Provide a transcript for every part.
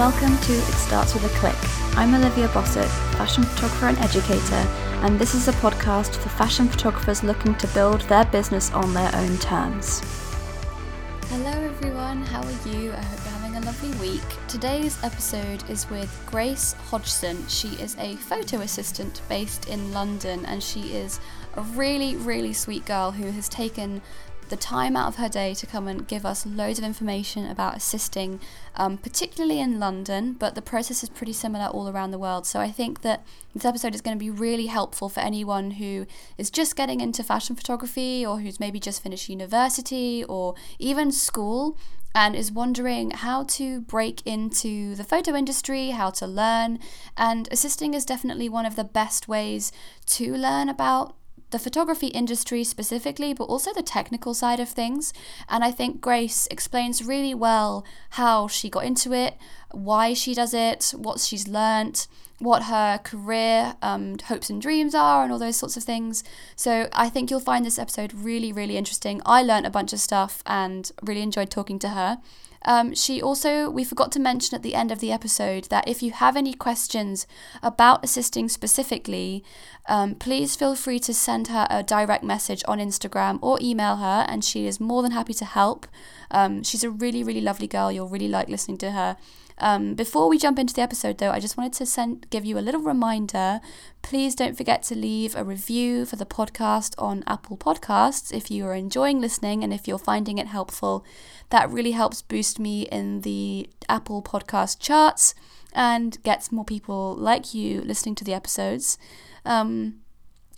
Welcome to It Starts With a Click. I'm Olivia Bossett, fashion photographer and educator, and this is a podcast for fashion photographers looking to build their business on their own terms. Hello, everyone. How are you? I hope you're having a lovely week. Today's episode is with Grace Hodgson. She is a photo assistant based in London, and she is a really, really sweet girl who has taken the time out of her day to come and give us loads of information about assisting, um, particularly in London, but the process is pretty similar all around the world. So I think that this episode is going to be really helpful for anyone who is just getting into fashion photography or who's maybe just finished university or even school and is wondering how to break into the photo industry, how to learn. And assisting is definitely one of the best ways to learn about the photography industry specifically, but also the technical side of things. And I think Grace explains really well how she got into it, why she does it, what she's learnt, what her career um, hopes and dreams are, and all those sorts of things. So I think you'll find this episode really, really interesting. I learnt a bunch of stuff and really enjoyed talking to her. Um, she also, we forgot to mention at the end of the episode that if you have any questions about assisting specifically, um, please feel free to send her a direct message on Instagram or email her, and she is more than happy to help. Um, she's a really, really lovely girl. You'll really like listening to her. Um, before we jump into the episode, though, I just wanted to send give you a little reminder. Please don't forget to leave a review for the podcast on Apple Podcasts if you are enjoying listening and if you're finding it helpful. That really helps boost me in the Apple Podcast charts and gets more people like you listening to the episodes. Um,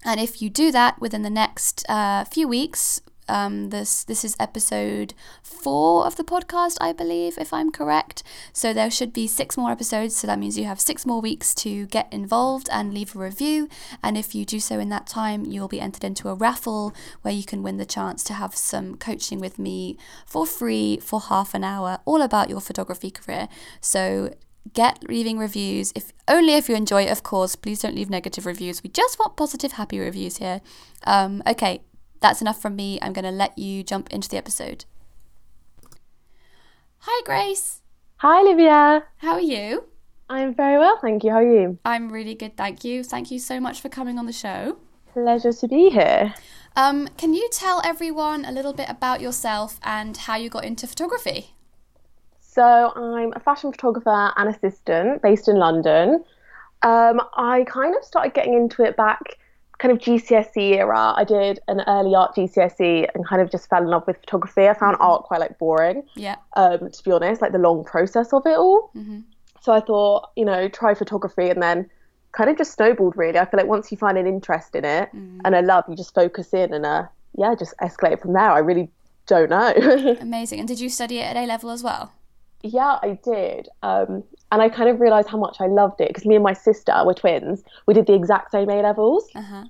and if you do that within the next uh, few weeks, um, this this is episode four of the podcast, I believe, if I'm correct. So there should be six more episodes. So that means you have six more weeks to get involved and leave a review. And if you do so in that time, you'll be entered into a raffle where you can win the chance to have some coaching with me for free for half an hour, all about your photography career. So get leaving reviews if only if you enjoy it of course please don't leave negative reviews we just want positive happy reviews here um, okay that's enough from me. I'm going to let you jump into the episode. Hi, Grace. Hi, Olivia. How are you? I'm very well, thank you. How are you? I'm really good, thank you. Thank you so much for coming on the show. Pleasure to be here. Um, can you tell everyone a little bit about yourself and how you got into photography? So, I'm a fashion photographer and assistant based in London. Um, I kind of started getting into it back kind of GCSE era, I did an early art GCSE and kind of just fell in love with photography. I found mm-hmm. art quite like boring. Yeah. Um, to be honest, like the long process of it all. Mm-hmm. So I thought, you know, try photography and then kind of just snowballed really. I feel like once you find an interest in it mm. and a love, you just focus in and uh yeah, just escalate from there. I really don't know. Amazing. And did you study it at A level as well? Yeah, I did. Um, and I kind of realised how much I loved it because me and my sister were twins. We did the exact same A levels. Uh-huh.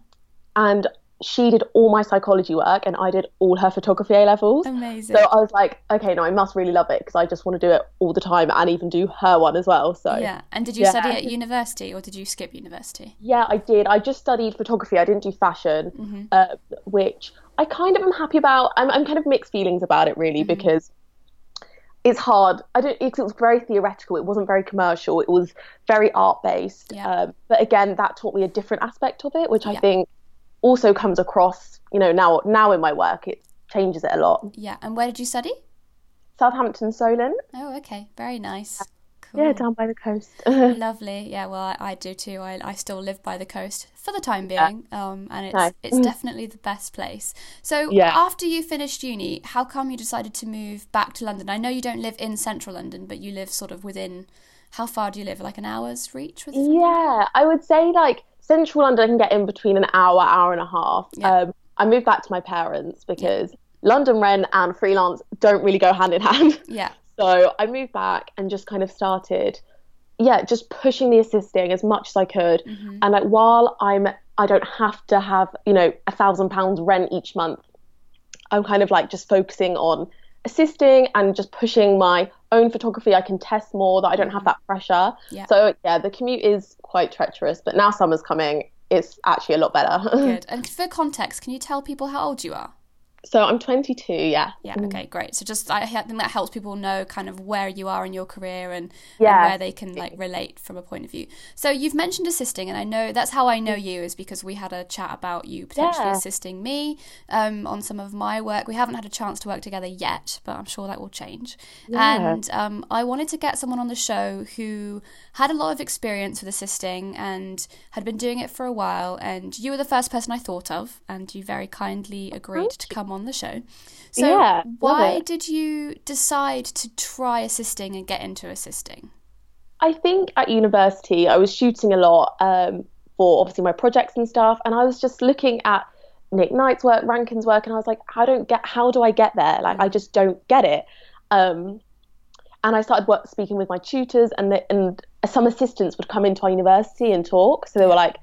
And she did all my psychology work and I did all her photography A levels. Amazing. So I was like, okay, no, I must really love it because I just want to do it all the time and even do her one as well. So yeah. And did you yeah. study at university or did you skip university? Yeah, I did. I just studied photography. I didn't do fashion, mm-hmm. uh, which I kind of am happy about. I'm, I'm kind of mixed feelings about it really mm-hmm. because it's hard. I don't. It was very theoretical. It wasn't very commercial. It was very art based. Yeah. Um, but again, that taught me a different aspect of it, which yeah. I think also comes across. You know, now now in my work, it changes it a lot. Yeah. And where did you study? Southampton, Solent. Oh, okay. Very nice. Cool. Yeah, down by the coast. Lovely. Yeah, well, I, I, do too. I, I still live by the coast for the time being, yeah. um, and it's nice. it's definitely the best place. So, yeah. after you finished uni, how come you decided to move back to London? I know you don't live in central London, but you live sort of within. How far do you live? Like an hour's reach? yeah, London? I would say like central London I can get in between an hour, hour and a half. Yeah. Um, I moved back to my parents because. Yeah. London rent and freelance don't really go hand in hand. Yeah. So I moved back and just kind of started, yeah, just pushing the assisting as much as I could. Mm-hmm. And like while I'm, I don't have to have, you know, a thousand pounds rent each month. I'm kind of like just focusing on assisting and just pushing my own photography. I can test more that I don't have mm-hmm. that pressure. Yeah. So yeah, the commute is quite treacherous, but now summer's coming. It's actually a lot better. Good. And for context, can you tell people how old you are? So I'm 22, yeah. Yeah, okay, great. So just I think that helps people know kind of where you are in your career and, yeah. and where they can like relate from a point of view. So you've mentioned assisting, and I know that's how I know you is because we had a chat about you potentially yeah. assisting me um, on some of my work. We haven't had a chance to work together yet, but I'm sure that will change. Yeah. And um, I wanted to get someone on the show who had a lot of experience with assisting and had been doing it for a while. And you were the first person I thought of, and you very kindly agreed to come on the show. So, yeah, why did you decide to try assisting and get into assisting? I think at university I was shooting a lot um, for obviously my projects and stuff, and I was just looking at Nick Knight's work, Rankin's work, and I was like, I don't get how do I get there? Like I just don't get it. Um, and I started work, speaking with my tutors, and the, and some assistants would come into our university and talk. So they were like,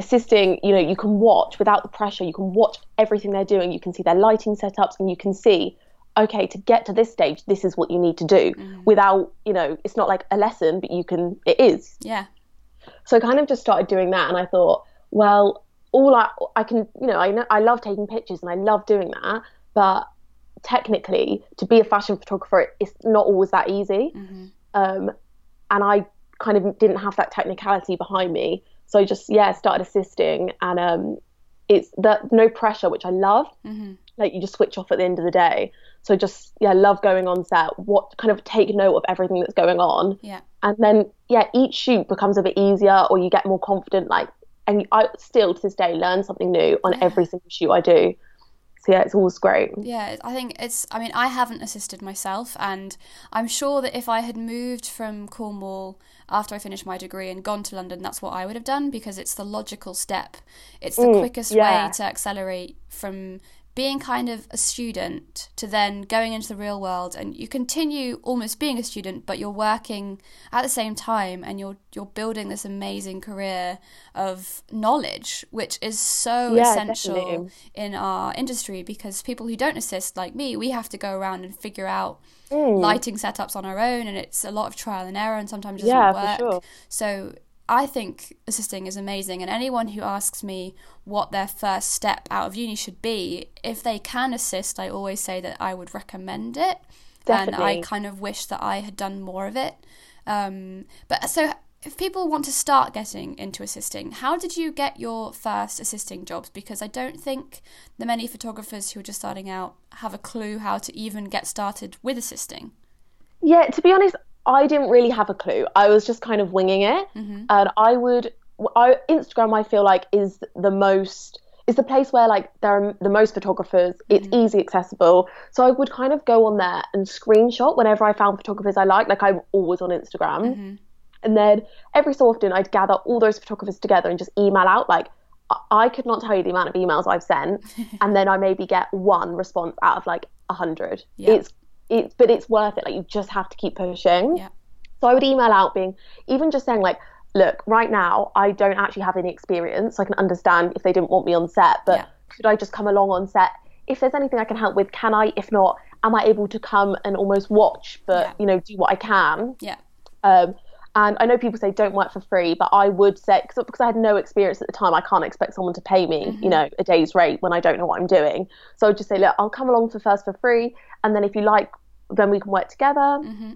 assisting, you know, you can watch without the pressure, you can watch everything they're doing, you can see their lighting setups, and you can see, okay, to get to this stage, this is what you need to do mm. without, you know, it's not like a lesson, but you can, it is. Yeah. So I kind of just started doing that, and I thought, well, all I, I can, you know, I know, I love taking pictures and I love doing that, but technically, to be a fashion photographer, it's not always that easy. Mm-hmm. Um, and I kind of didn't have that technicality behind me. So I just yeah started assisting, and um, it's that no pressure, which I love. Mm-hmm. Like you just switch off at the end of the day. So just yeah, love going on set. What kind of take note of everything that's going on. Yeah. And then yeah, each shoot becomes a bit easier, or you get more confident. Like, and I still to this day learn something new on yeah. every single shoot I do so yeah, it's always great. Yeah, I think it's. I mean, I haven't assisted myself, and I'm sure that if I had moved from Cornwall after I finished my degree and gone to London, that's what I would have done because it's the logical step. It's the mm, quickest yeah. way to accelerate from being kind of a student to then going into the real world and you continue almost being a student but you're working at the same time and you're you're building this amazing career of knowledge which is so yeah, essential definitely. in our industry because people who don't assist like me we have to go around and figure out mm. lighting setups on our own and it's a lot of trial and error and sometimes it doesn't yeah, work sure. so I think assisting is amazing, and anyone who asks me what their first step out of uni should be, if they can assist, I always say that I would recommend it. Definitely. And I kind of wish that I had done more of it. Um, but so, if people want to start getting into assisting, how did you get your first assisting jobs? Because I don't think the many photographers who are just starting out have a clue how to even get started with assisting. Yeah, to be honest, I didn't really have a clue. I was just kind of winging it, mm-hmm. and I would. I, Instagram, I feel like, is the most is the place where like there are the most photographers. It's mm-hmm. easy accessible, so I would kind of go on there and screenshot whenever I found photographers I liked. Like I'm always on Instagram, mm-hmm. and then every so often I'd gather all those photographers together and just email out like. I could not tell you the amount of emails I've sent, and then I maybe get one response out of like a hundred. Yeah. It's it's but it's worth it. Like you just have to keep pushing. Yeah. So I would email out being even just saying like, look, right now I don't actually have any experience. So I can understand if they didn't want me on set, but yeah. could I just come along on set? If there's anything I can help with, can I? If not, am I able to come and almost watch, but yeah. you know, do what I can? Yeah. Um, and I know people say don't work for free, but I would say because, because I had no experience at the time, I can't expect someone to pay me, mm-hmm. you know, a day's rate when I don't know what I'm doing. So I'd just say, look, I'll come along for first for free, and then if you like then we can work together. Mm-hmm.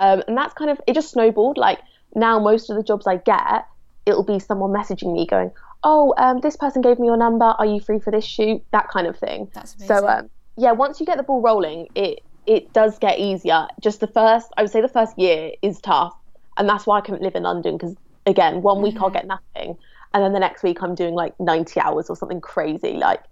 Um, and that's kind of it. Just snowballed. Like now, most of the jobs I get, it'll be someone messaging me going, "Oh, um, this person gave me your number. Are you free for this shoot?" That kind of thing. That's amazing. So um, yeah, once you get the ball rolling, it it does get easier. Just the first, I would say, the first year is tough, and that's why I couldn't live in London because again, one week mm-hmm. I'll get nothing, and then the next week I'm doing like 90 hours or something crazy. Like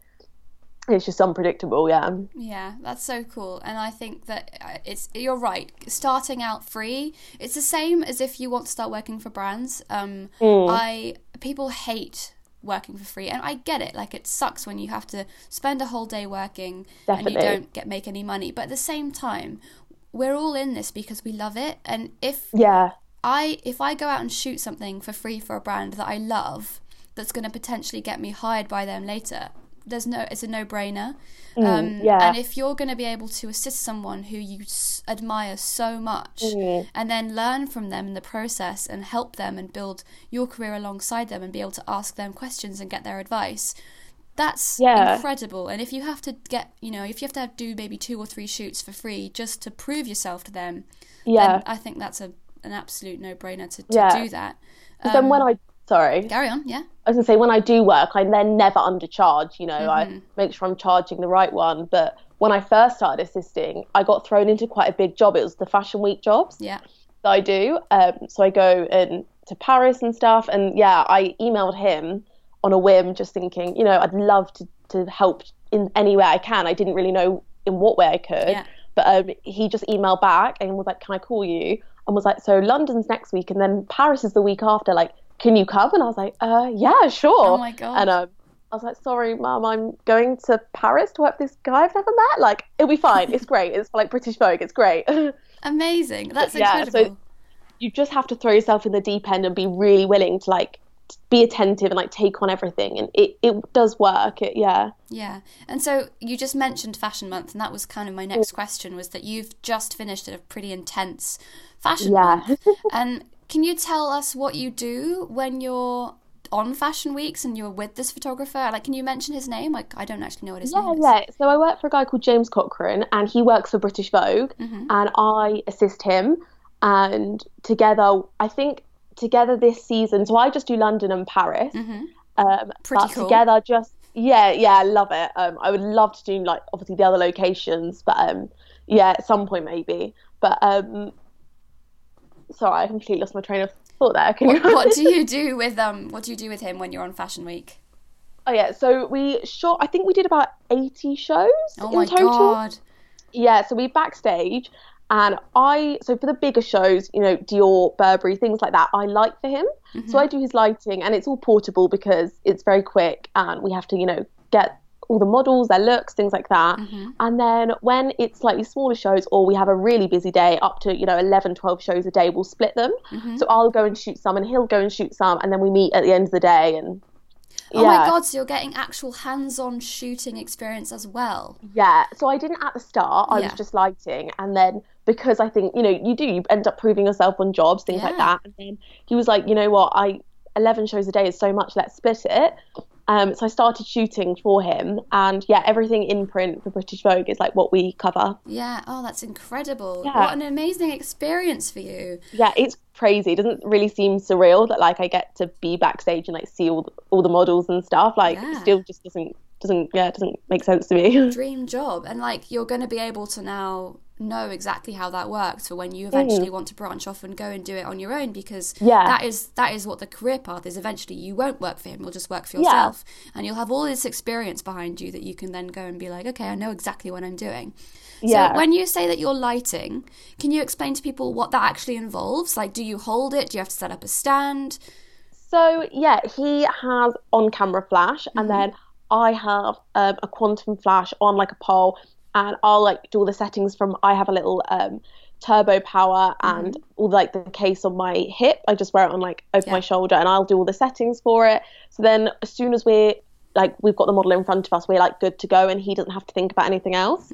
it's just unpredictable yeah. Yeah that's so cool. And i think that uh, it's you're right. Starting out free it's the same as if you want to start working for brands. Um mm. i people hate working for free and i get it. Like it sucks when you have to spend a whole day working Definitely. and you don't get make any money. But at the same time we're all in this because we love it. And if yeah. I if i go out and shoot something for free for a brand that i love that's going to potentially get me hired by them later there's no it's a no brainer. Mm, um, yeah. And if you're going to be able to assist someone who you s- admire so much, mm. and then learn from them in the process and help them and build your career alongside them and be able to ask them questions and get their advice, That's Yeah. incredible. And if you have to get, you know, if you have to have, do maybe two or three shoots for free just to prove yourself to them, Yeah. then I think that's a an absolute no brainer to, to Yeah. do that. 'Cause then when I sorry, Carry on, yeah. I was gonna say when I do work, I then never undercharge. You know, Mm-hmm. I make sure I'm charging the right one. But when I first started assisting, I got thrown into quite a big job. It was the Fashion Week jobs Yeah. that I do. Um, so I go in to Paris and stuff. And yeah, I emailed him on a whim, just thinking, you know, I'd love to to help in any way I can. I didn't really know in what way I could. Yeah. But um, he just emailed back and was like, "Can I call you?" And was like, "So London's next week, and then Paris is the week after. Like, can you come?" And I was like, "Uh, yeah, sure." Oh my God. And um, I was like, "Sorry, mum, I'm going to Paris to work with this guy I've never met. Like, it'll be fine. It's great. It's like British Vogue. It's great." Amazing. That's incredible. Yeah, so- you just have to throw yourself in the deep end and be really willing to like be attentive and like take on everything, and it it does work. It yeah. Yeah. And so you just mentioned Fashion Month, and that was kind of my next question was that you've just finished a pretty intense Fashion Yeah. Month. and can you tell us what you do when you're on Fashion Weeks and you're with this photographer? Like, can you mention his name? Like, I don't actually know what his Yeah, name is. yeah. So I work for a guy called James Cochrane, and he works for British Vogue, Mm-hmm. and I assist him. And together, I think together this season, so I just do London and Paris. Um, Mm-hmm. Pretty but cool. together, just yeah, yeah, I love it. Um, I would love to do like obviously the other locations, but um, yeah, at some point maybe. But um, sorry, I completely lost my train of thought there. Can you? what do you do with um? What do you do with him when you're on Fashion Week? oh yeah, so we shot. I think we did about eighty shows Oh in my total. god! Yeah, so we backstage, and I so for the bigger shows, you know, Dior, Burberry, things like that, I light for him. So I do his lighting, and it's all portable because it's very quick, and we have to, you know, get all the models, their looks, things like that. Mm-hmm. And then when it's slightly smaller shows, or we have a really busy day, up to you know 11, 12 shows a day, we'll split them. Mm-hmm. So I'll go and shoot some, and he'll go and shoot some, and then we meet at the end of the day, and Oh my god! So you're getting actual hands-on shooting experience as well. Yeah, so I didn't at the start. I Yeah. was just lighting, and then because I think you know you do, you end up proving yourself on jobs, things like that. And then he was like, you know what, I eleven shows a day is so much. Let's split it. Um, so I started shooting for him, and yeah, everything in print for British Vogue is like what we cover. Yeah. Oh, that's incredible. Yeah. What an amazing experience for you. Yeah, it's crazy. It doesn't really seem surreal that like I get to be backstage and like see all the, all the models and stuff. Like, Yeah. it still just doesn't doesn't yeah doesn't make sense to me. Dream job, and like you're going to be able to now know exactly how that works for when you eventually want to branch off and go and do it on your own because Mm. Yeah. that is that is what the career path is eventually you won't work for him you'll just work for Yeah. yourself and you'll have all this experience behind you that you can then go and be like okay I know exactly what I'm doing Yeah. so when you say that you're lighting can you explain to people what that actually involves like do you hold it do you have to set up a stand So yeah, he has on camera flash, and then I have um, a quantum flash on like a pole, and I'll like do all the settings from. I have a little um, turbo power and all like the case on my hip. I just wear it on like over my shoulder, and I'll do all the settings for it. So then as soon as we're like we've got the model in front of us, we're like good to go, and he doesn't have to think about anything else.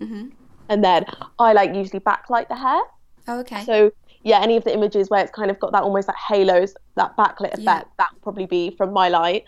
And then I like usually backlight the hair. oh okay So yeah, any of the images where it's kind of got that almost like halos, that backlit effect, Yeah. that would probably be from my light.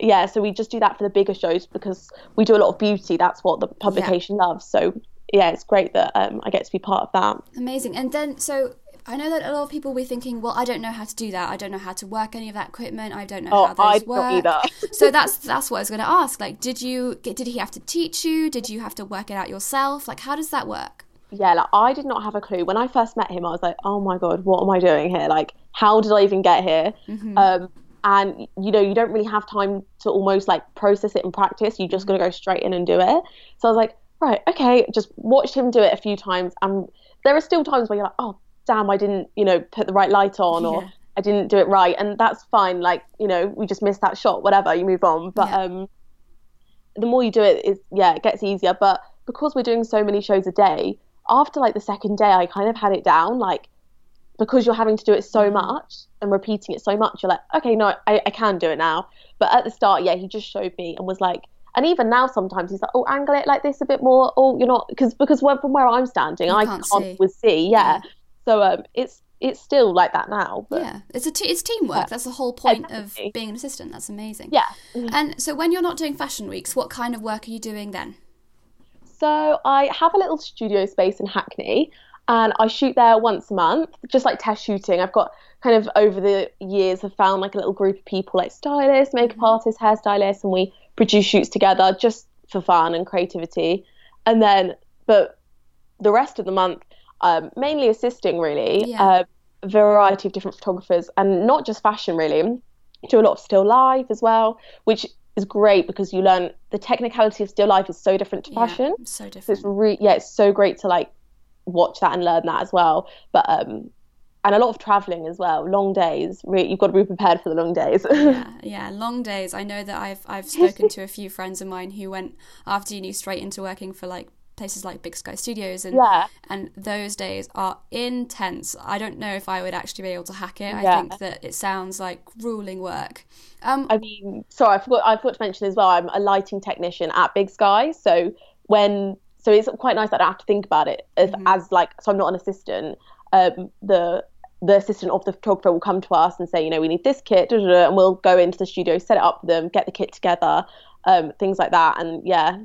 Yeah, so we just do that for the bigger shows because we do a lot of beauty. That's what the publication loves. So yeah, it's great that um, I get to be part of that. Amazing. And then, so I know that a lot of people will be thinking, well, I don't know how to do that. I don't know how to work any of that equipment. I don't know Oh, how those I work. either. so that's that's what I was going to ask. Like, did you get? Did he have to teach you? Did you have to work it out yourself? Like, how does that work? Yeah, like I did not have a clue when I first met him. I was like, oh my god, what am I doing here? Like, how did I even get here? Um, and you know, you don't really have time to almost like process it and practice. You just got to go straight in and do it. So I was like, right, okay. Just watched him do it a few times, and there are still times where you're like, oh damn, I didn't, you know, put the right light on, or Yeah. I didn't do it right, and that's fine. Like, you know, we just missed that shot, whatever. You move on, but Yeah. um the more you do it is yeah it gets easier but because we're doing so many shows a day after like the second day i kind of had it down like because you're having to do it so Mm-hmm. much and repeating it so much you're like okay no I, I can do it now but at the start yeah he just showed me and was like and even now sometimes he's like oh angle it like this a bit more oh you're not because because where, from where i'm standing i can't can't, see. with see yeah so um it's it's still like that now. But yeah, it's a t- it's teamwork. Yeah. That's the whole point yeah, of being an assistant. That's amazing. Yeah. And so when you're not doing fashion weeks, what kind of work are you doing then? So I have a little studio space in Hackney, and I shoot there once a month, just like test shooting. I've got kind of over the years have found like a little group of people like stylists, makeup mm-hmm. artists, hairstylists, and we produce shoots together just for fun and creativity. And then, but the rest of the month, um, mainly assisting really, yeah. uh, a variety of different photographers, and not just fashion really. Do a lot of still life as well, which is great because you learn the technicality of still life is so different to fashion. Yeah, so different. So it's re- yeah, it's so great to like watch that and learn that as well. But um, and a lot of traveling as well. Long days. You've got to be prepared for the long days. yeah, yeah, long days. I know that I've I've spoken to a few friends of mine who went after uni straight into working for like places like Big Sky Studios and yeah. and those days are intense. I don't know if I would actually be able to hack it. I yeah. think that it sounds like grueling work. Um, I mean, sorry, I forgot I forgot to mention as well. I'm a lighting technician at Big Sky, so when so it's quite nice that I have to think about it as, mm-hmm. as like so I'm not an assistant. Um, the the assistant of the photographer will come to us and say, you know, we need this kit, da, da, da, and we'll go into the studio, set it up for them, get the kit together, um, things like that. And yeah.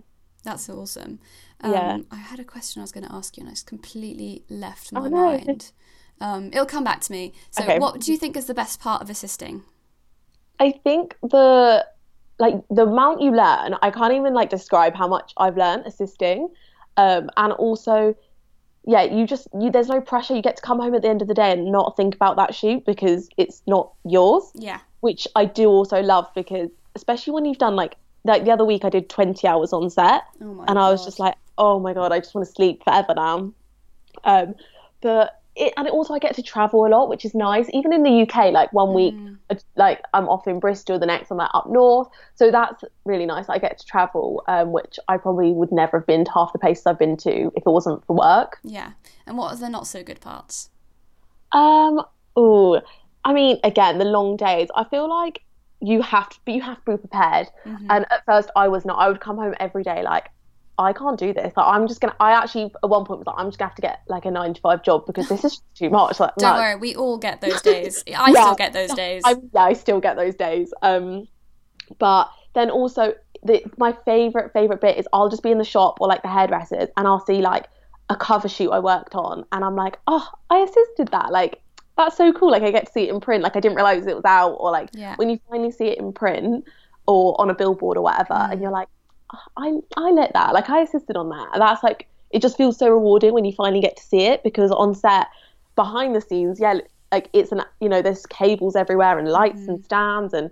That's awesome. Um, yeah. I had a question I was going to ask you and I just completely left my oh, no. mind. Um, it'll come back to me. So, okay. what do you think is the best part of assisting? I think the like the amount you learn. I can't even like describe how much I've learned assisting, um, and also yeah, you just you there's no pressure. You get to come home at the end of the day and not think about that shoot because it's not yours. Yeah. Which I do also love because especially when you've done like like the other week I did 20 hours on set oh and I was just like, "Oh my god, I just want to sleep forever now." Um but it, and also I get to travel a lot, which is nice. Even in the UK, like one week, mm. like I'm off in Bristol, the next I'm like up north, so that's really nice. I get to travel, um, which I probably would never have been to half the places I've been to if it wasn't for work. Yeah, and what are the not so good parts? Um, oh, I mean, again, the long days. I feel like you have to, be, you have to be prepared. Mm-hmm. And at first, I was not. I would come home every day like I can't do this. Like, I'm just gonna. I actually at one point was like, I'm just gonna have to get like a nine to five job because this is too much. Like, don't worry, we all get those days. I yeah, still get those days. I, yeah, I still get those days. Um, but then also the my favorite favorite bit is I'll just be in the shop or like the hairdressers and I'll see like a cover shoot I worked on and I'm like, oh, I assisted that. Like that's so cool. Like I get to see it in print. Like I didn't realize it was out or like yeah. when you finally see it in print or on a billboard or whatever, mm. and you're like, I I let that. Like I assisted on that. That's like it just feels so rewarding when you finally get to see it because on set, behind the scenes, yeah, like it's an you know there's cables everywhere and lights mm. and stands and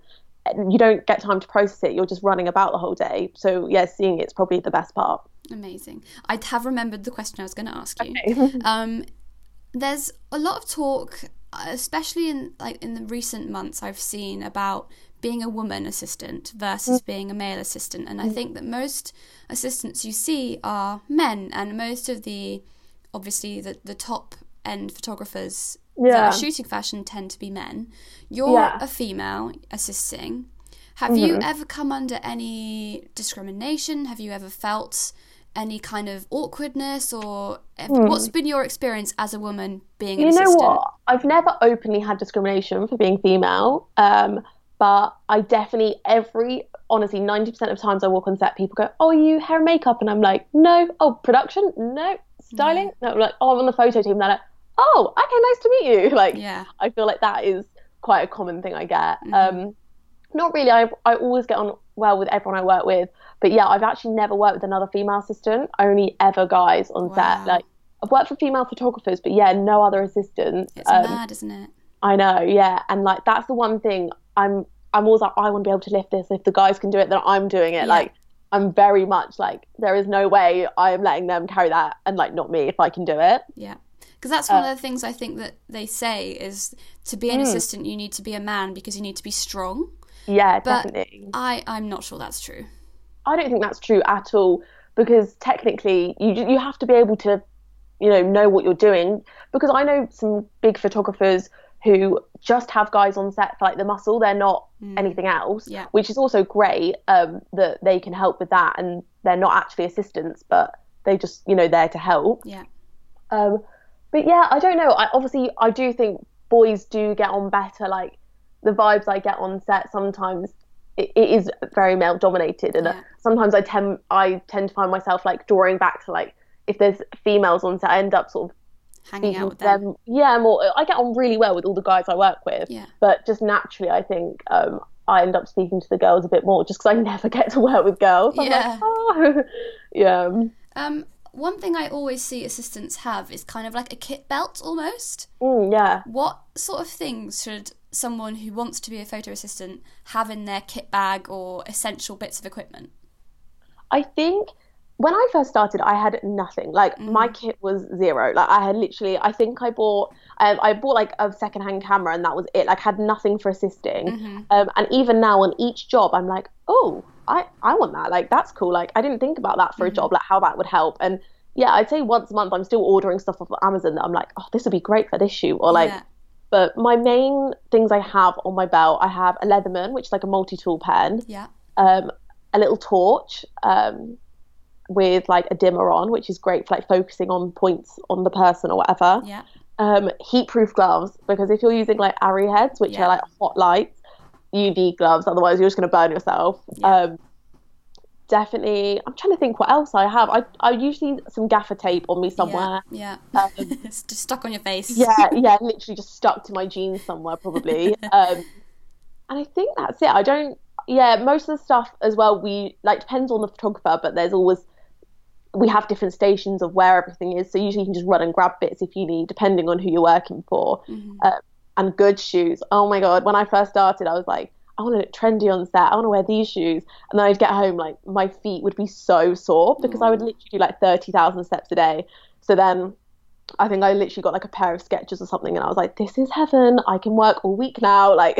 you don't get time to process it. You're just running about the whole day. So yeah, seeing it's probably the best part. Amazing. I have remembered the question I was going to ask you. Okay. um, there's a lot of talk, especially in like in the recent months, I've seen about being a woman assistant versus mm. being a male assistant. And I mm. think that most assistants you see are men, and most of the obviously the, the top end photographers yeah. that are shooting fashion tend to be men. You're yeah. a female assisting. Have mm-hmm. you ever come under any discrimination? Have you ever felt any kind of awkwardness or mm. what's been your experience as a woman being an you know what i've never openly had discrimination for being female um, but I definitely every honestly 90% of times I walk on set, people go, "Oh, you hair and makeup?" And I'm like, "No." Oh, production? No. Styling? No. I'm like, "Oh, I'm on the photo team." They're like, "Oh, okay, nice to meet you." Like, yeah. I feel like that is quite a common thing I get. Mm-hmm. Um, not really. I I always get on well with everyone I work with, but yeah, I've actually never worked with another female assistant. Only ever guys on wow. set. Like, I've worked for female photographers, but yeah, no other assistants. It's um, mad, isn't it? I know, yeah, and like that's the one thing I'm I'm always like I want to be able to lift this. If the guys can do it, then I'm doing it. Yeah. Like I'm very much like there is no way I am letting them carry that and like not me if I can do it. Yeah. Because that's one uh, of the things I think that they say is to be an mm. assistant you need to be a man because you need to be strong. Yeah, but definitely. I I'm not sure that's true. I don't think that's true at all because technically you you have to be able to you know know what you're doing because I know some big photographers who just have guys on set for like the muscle they're not mm. anything else yeah. which is also great um, that they can help with that and they're not actually assistants but they just you know there to help yeah um, but yeah, I don't know. I obviously I do think boys do get on better. Like the vibes I get on set sometimes it, it is very male dominated, and uh, Yeah. sometimes I tend I tend to find myself like drawing back to like if there's females on set, I end up sort of Hanging out with them. them. Yeah, more. I get on really well with all the guys I work with. Yeah. But just naturally, I think um, I end up speaking to the girls a bit more, just because I never get to work with girls. I'm Yeah. like, oh, yeah. Um, one thing I always see assistants have is kind of like a kit belt almost. Mm, yeah. What sort of things should someone who wants to be a photo assistant have in their kit bag or essential bits of equipment? I think when I first started, I had nothing. Like my kit was zero. Like I had literally, I think I bought, um, I bought like a secondhand camera, and that was it. Like had nothing for assisting. Um, and even now on each job, I'm like, oh, I I want that. Like that's cool. Like I didn't think about that for a job. Like how that would help. And yeah, I'd say once a month, I'm still ordering stuff off of Amazon that I'm like, oh, this would be great for this shoot, or like. Yeah. But my main things I have on my belt, I have a Leatherman, which is like a multi-tool pen Yeah. um, a little torch um, with like a dimmer on, which is great for like focusing on points on the person or whatever. Yeah. Um, heat-proof gloves because if you're using like ARRI heads, which Yeah. are like hot lights, you need gloves. Otherwise, you're just going to burn yourself. Yeah. Um, definitely. I'm trying to think what else I have. I I usually some gaffer tape on me somewhere. Yeah. Um, it's just stuck on your face. yeah, yeah, literally just stuck to my jeans somewhere probably. Um, and I think that's it. I don't. Yeah, most of the stuff as well. We like depends on the photographer, but there's always we have different stations of where everything is. So usually you can just run and grab bits if you need, depending on who you're working for. Um, and good shoes. Oh my god! When I first started, I was like. I want to look trendy on set. I want to wear these shoes. And then I'd get home, like, my feet would be so sore because I would literally do like 30,000 steps a day. So then I think I literally got like a pair of Skechers or something, and I was like, "This is heaven! I can work all week now." Like,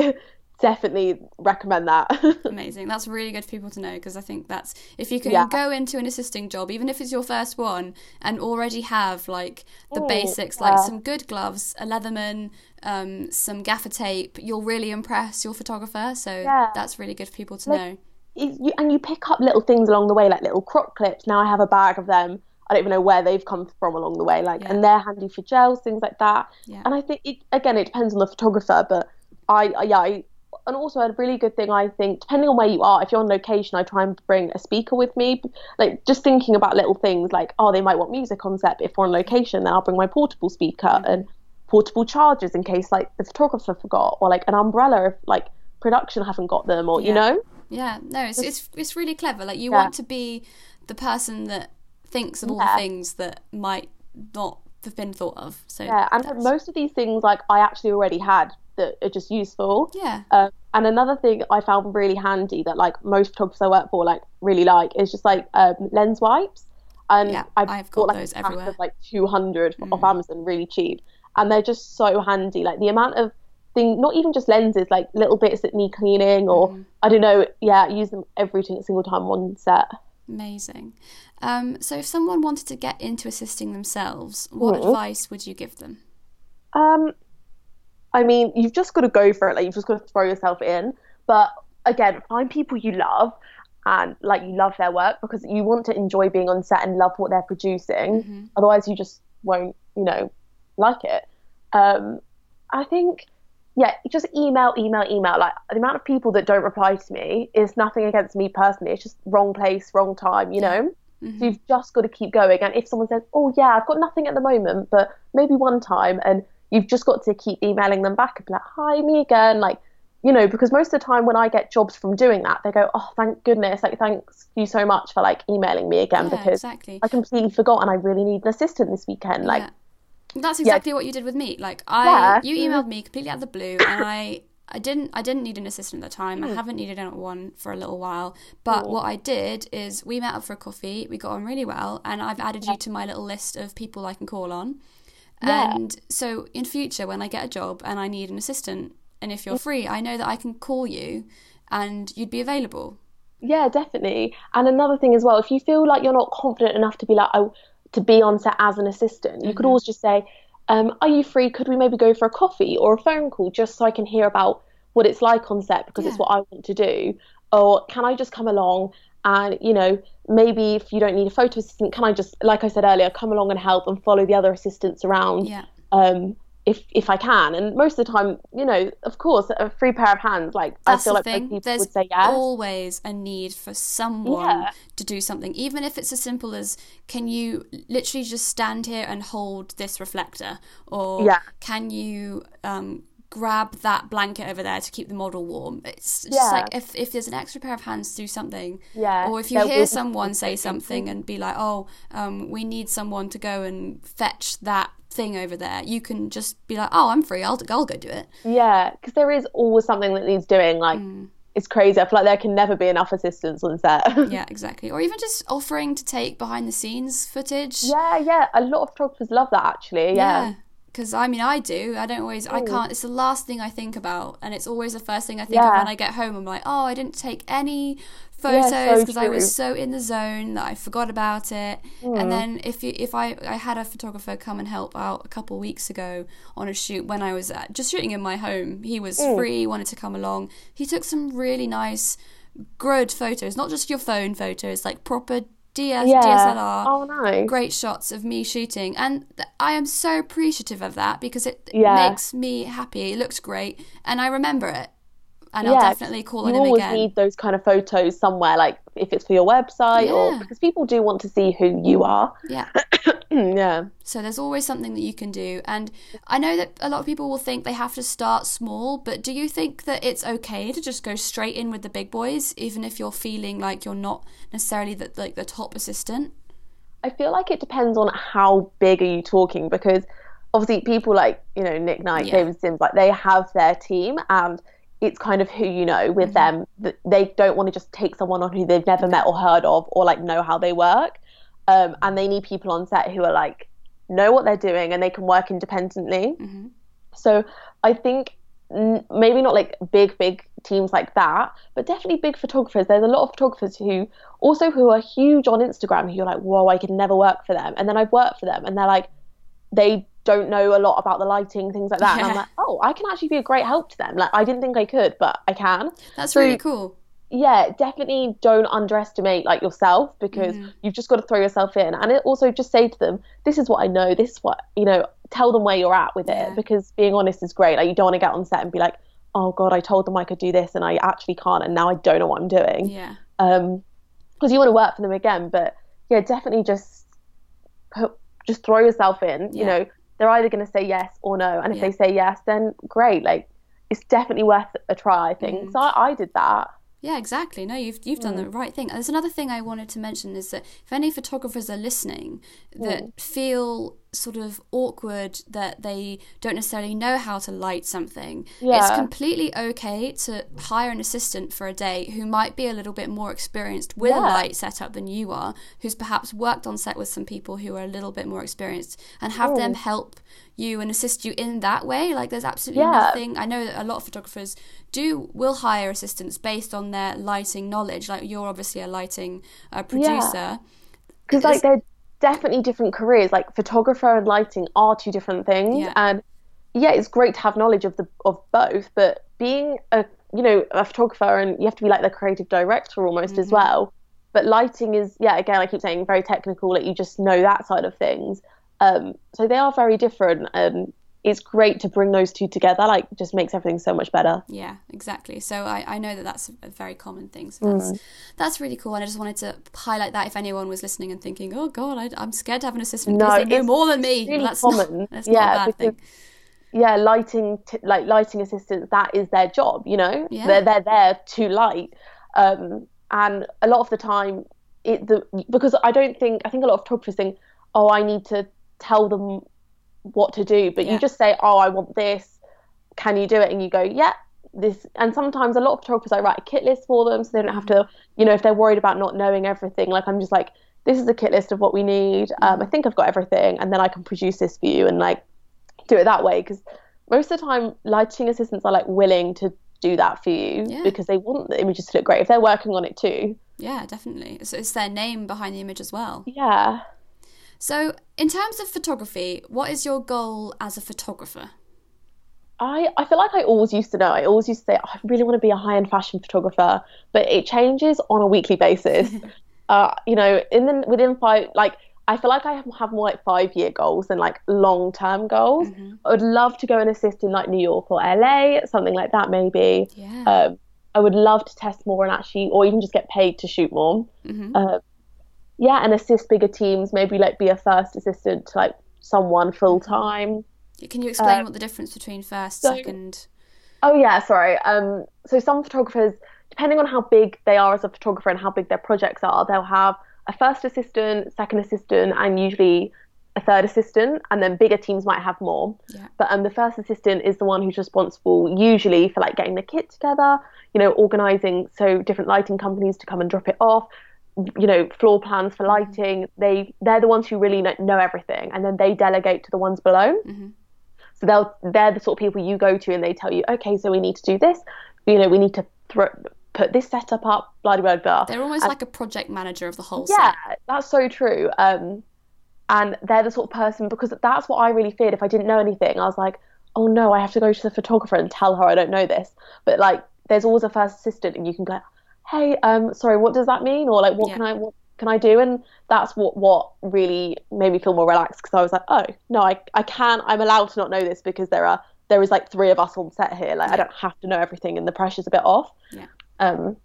definitely recommend that. Amazing. That's really good for people to know because I think that's if you can Yeah. go into an assisting job, even if it's your first one, and already have like the Mm, basics, like yeah. some good gloves, a Leatherman, um, some gaffer tape, you'll really impress your photographer. So Yeah. that's really good for people to Like- know. You- and you pick up little things along the way, like little croc clips. Now I have a bag of them. I don't even know where they've come from along the way, like, and they're handy for gels, things like that. Yeah. And I think it again, it depends on the photographer, but I, I yeah, I, and also a really good thing I think, depending on where you are, if you're on location, I try and bring a speaker with me. Like just thinking about little things like, oh, they might want music on set. But if we're on location, then I'll bring my portable speaker mm. and portable chargers in case like the photographer forgot, or like an umbrella if like production haven't got them, or Yeah. you know. Yeah, no, it's it's it's really clever. Like you Yeah. want to be the person that thinks of all the things that might not have been thought of. So Yeah, and most of these things like I actually already had that are just useful. yeah, Um, and another thing I found really handy that like most photographers I work for like really like is just like um, lens wipes. And Yeah, I've bought got like those everywhere. Mm. of like 200 off Amazon, really cheap, and they're just so handy. Like the amount of thing, not even just lenses, like little bits that need cleaning, or Mm. I don't know. Yeah, I use them every single time on set. amazing. Um, so if someone wanted to get into assisting themselves, what Mhm. advice would you give them? Um, I mean, you've just got to go for it. Like you've just got to throw yourself in. But again, find people you love and like you love their work because you want to enjoy being on set and love what they're producing. Otherwise, you just won't, you know, like it. Um, I think, yeah, just email, email, email. Like the amount of people that don't reply to me is nothing against me personally. It's just wrong place, wrong time. You know. So you've just got to keep going. And if someone says, "Oh yeah, I've got nothing at the moment, but maybe one time," and you've just got to keep emailing them back and be like, "Hi, me again." Like, you know, because most of the time when I get jobs from doing that, they go, "Oh, thank goodness! Like, thanks you so much for like emailing me again Yeah, because exactly. I completely forgot and I really need an assistant this weekend." Like, Yeah. That's exactly what you did with me. Like I, Yeah. you mm. emailed me completely out of the blue, and I, I didn't, I didn't need an assistant at the time. I mm. haven't needed one for a little while. But mm. what I did is we met up for a coffee. We got on really well, and I've added you to my little list of people I can call on. Yeah. And so in future, when I get a job and I need an assistant, and if you're free, I know that I can call you, and you'd be available. Yeah, definitely. And another thing as well, if you feel like you're not confident enough to be like, oh, to be on set as an assistant, you could always just say, um, "Are you free? Could we maybe go for a coffee or a phone call just so I can hear about what it's like on set because it's what I want to do?" Or can I just come along and you know maybe if you don't need a photo assistant can i just like i said earlier come along and help and follow the other assistants around Yeah. um if if i can and most of the time you know of course a free pair of hands like That's i feel the like thing. people There's would say yes There's always a need for someone Yeah. to do something, even if it's as simple as can you literally just stand here and hold this reflector, or Yeah. can you um, grab that blanket over there to keep the model warm? It's just Yeah. like if, if there's an extra pair of hands to do something, Yeah, or if you hear someone say something. and be like, oh, um, we need someone to go and fetch that thing over there, you can just be like, oh, I'm free, I'll, I'll go do it. yeah because there is always something that needs doing like Mm. it's crazy i feel like there can never be enough assistants on set yeah, exactly. Or even just offering to take behind the scenes footage. yeah yeah a lot of photographers love that actually yeah Because I mean, I do. I don't always. I can't. It's the last thing I think about, and it's always the first thing I think of when I get home. I'm like, oh, I didn't take any Yeah, photos so because I was so in the zone that I forgot about it. Mm. And then if you, if I, I had a photographer come and help out a couple weeks ago on a shoot when I was uh just shooting in my home. He was Mm. free, wanted to come along. He took some really nice, good photos, not just your phone photos, like proper DS, yeah. DSLR oh nice. great shots of me shooting. And th- i am so appreciative of that because it Yeah. makes me happy. It looks great. And i remember it. And i'll definitely call you on him always again. need those kind of photos somewhere like if it's for your website or because people do want to see who you are. Yeah Mm, yeah. So there's always something that you can do. And i know that a lot of people will think they have to start small but do you think that it's okay to just go straight in with the big boys even if you're feeling like you're not necessarily the, like the top assistant? I feel like it depends on how big are you talking because obviously people like you know Nick Knight, Yeah. David Sims, like they have their team and it's kind of who you know with mm-hmm. them. That They don't want to just take someone on who they've never met or heard of or like know how they work, um, and they need people on set who are like know what they're doing and they can work independently. Mhm. So I think n- maybe not like big big teams like that but definitely big photographers. There's a lot of photographers who also who are huge on instagram who you're like whoa i could never work for them. And then i've worked for them and they're like they don't know a lot about the lighting things like that. And i'm like oh i can actually be a great help to them. Like i didn't think i could but i can. That's So- really cool yeah definitely don't underestimate like yourself because Mhm. you've just got to throw yourself in. And it also just say to them this is what i know this is what you know tell them where you're at with it because being honest is great. Like you don't want to get on set and be like oh god i told them i could do this and i actually can't and now i don't know what i'm doing. Yeah. Um because you want to work for them again but yeah definitely just put just throw yourself in you know? They're either going to say yes or no and if Yeah. they say yes then great. Like it's definitely worth a try i think. Mhm. so I, I did that Yeah, exactly. No, you've you've done the right thing. There's another thing I wanted to mention is that if any photographers are listening that feel sort of awkward that they don't necessarily know how to light something, it's completely okay to hire an assistant for a day who might be a little bit more experienced with a Yeah. light setup than you are, who's perhaps worked on set with some people who are a little bit more experienced, and have them help you and assist you in that way. Like there's absolutely Yeah. nothing. I know that a lot of photographers do will hire assistants based on their lighting knowledge. Like you're obviously a lighting uh, producer. because like they're definitely different careers like photographer and lighting are two different things Yeah. and yeah it's great to have knowledge of the of both but being a you know a photographer and you have to be like the creative director almost as well but lighting is yeah again i keep saying very technical like you just know that side of things um so they are very different and it's great to bring those two together like just makes everything so much better Yeah, exactly. So I, I know that that's a very common thing. So that's Mm. that's really cool. And I just wanted to highlight that if anyone was listening and thinking, oh god, I, I'm scared to have an assistant No, because they know more than me. really Well, that's common. Not, that's Yeah, not a bad because- thing. yeah, lighting t- like lighting assistants that is their job. You know, Yeah. they're they're there to light, um, and a lot of the time, it the because I don't think I think a lot of photographers think, oh, I need to tell them what to do, but Yeah. you just say, oh, I want this. Can you do it? And you go, yeah. This and sometimes a lot of photographers I write a kit list for them, so they don't have to, you know, if they're worried about not knowing everything. Like I'm just like, this is a kit list of what we need. Um, I think I've got everything, and then I can produce this for you and like do it that way because most of the time lighting assistants are like willing to do that for you Yeah. because they want the images to look great if they're working on it too Yeah, definitely. So it's their name behind the image as well. yeah So in terms of photography, what is your goal as a photographer? I, I feel like I always used to know. I always used to say, I really want to be a high end fashion photographer, but it changes on a weekly basis. uh, you know, in the, within five, like, I feel like I have, have more like five year goals than like long term goals. Mm-hmm. I would love to go and assist in like New York or LA, something like that, maybe. Yeah. Um, I would love to test more and actually, or even just get paid to shoot more. Mm-hmm. Uh, yeah, and assist bigger teams, maybe like be a first assistant to like someone full time. Can you explain uh, what the difference between first, so, second? Oh yeah, sorry. Um, so some photographers, depending on how big they are as a photographer and how big their projects are, they'll have a first assistant, second assistant, and usually a third assistant, and then bigger teams might have more. Yeah. But um, the first assistant is the one who's responsible usually for like getting the kit together, you know, organizing so different lighting companies to come and drop it off, you know, floor plans for mm-hmm. lighting. They they're the ones who really know, everything, and then they delegate to the ones below. Mm-hmm. So they'll they're the sort of people you go to and they tell you, okay, so we need to do this. You know, we need to throw, put this setup up, blah blah blah. They're almost and, like a project manager of the whole set. yeah, set. that's so true. Um, and they're the sort of person because that's what I really feared. If I didn't know anything, I was like, oh no, I have to go to the photographer and tell her I don't know this. But like, there's always a first assistant, and you can go, hey, um, sorry, what does that mean? Or like, what yeah. can I what can I do? And that's what what really made me feel more relaxed because I was like, oh no, I I can I'm allowed to not know this because there are there is like three of us on set here. Like yeah. I don't have to know everything, and the pressure's a bit off. Yeah. Um.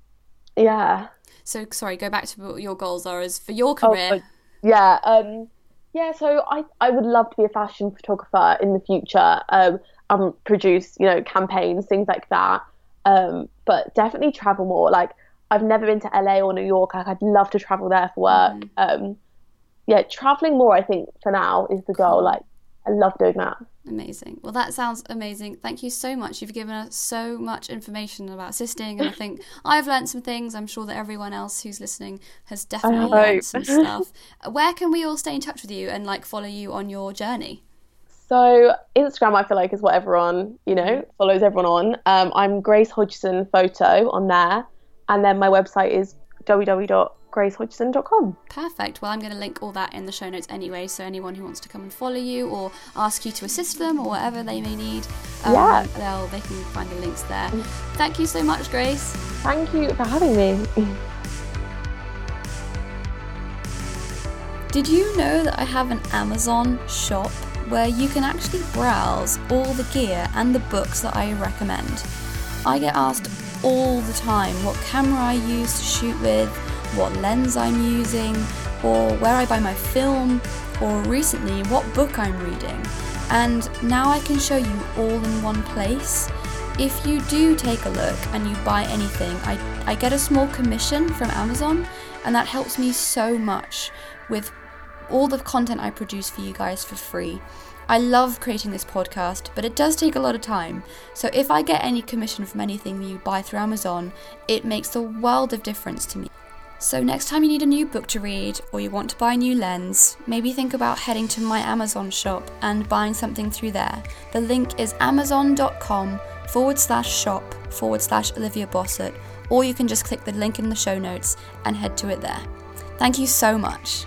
Yeah. So sorry, go back to what your goals are as for your oh, career. Oh, yeah. Um. Yeah. So I I would love to be a fashion photographer in the future. Um. And produce you know campaigns things like that. Um. But definitely travel more. Like I've never been to LA or New York. Like, I'd love to travel there for work. Mm. Um, yeah, traveling more, I think, for now is the goal. Like, I love doing that. Amazing. Well, that sounds amazing. Thank you so much. You've given us so much information about assisting, and I think I've learned some things. I'm sure that everyone else who's listening has definitely learned some stuff. Where can we all stay in touch with you and like follow you on your journey? So Instagram, I feel like, is what everyone you know follows everyone on. Um, I'm Grace Hodgson Photo on there. And then my website is www.gracehodgson.com. Perfect. Well, I'm going to link all that in the show notes anyway, so anyone who wants to come and follow you or ask you to assist them or whatever they may need, um, yeah. they'll, they can find the links there. Mm. Thank you so much, Grace. Thank you for having me. Did you know that I have an Amazon shop where you can actually browse all the gear and the books that I recommend? I get asked all the time what camera I use to shoot with, what lens I'm using, or where I buy my film, or recently what book I'm reading. And now I can show you all in one place. If you do take a look and you buy anything, I, I get a small commission from Amazon, and that helps me so much with all the content I produce for you guys for free. I love creating this podcast, but it does take a lot of time. So if I get any commission from anything you buy through Amazon, it makes a world of difference to me. So next time you need a new book to read or you want to buy a new lens, maybe think about heading to my Amazon shop and buying something through there. The link is amazon.com forward slash shop forward slash Olivia Bossert, or you can just click the link in the show notes and head to it there. Thank you so much.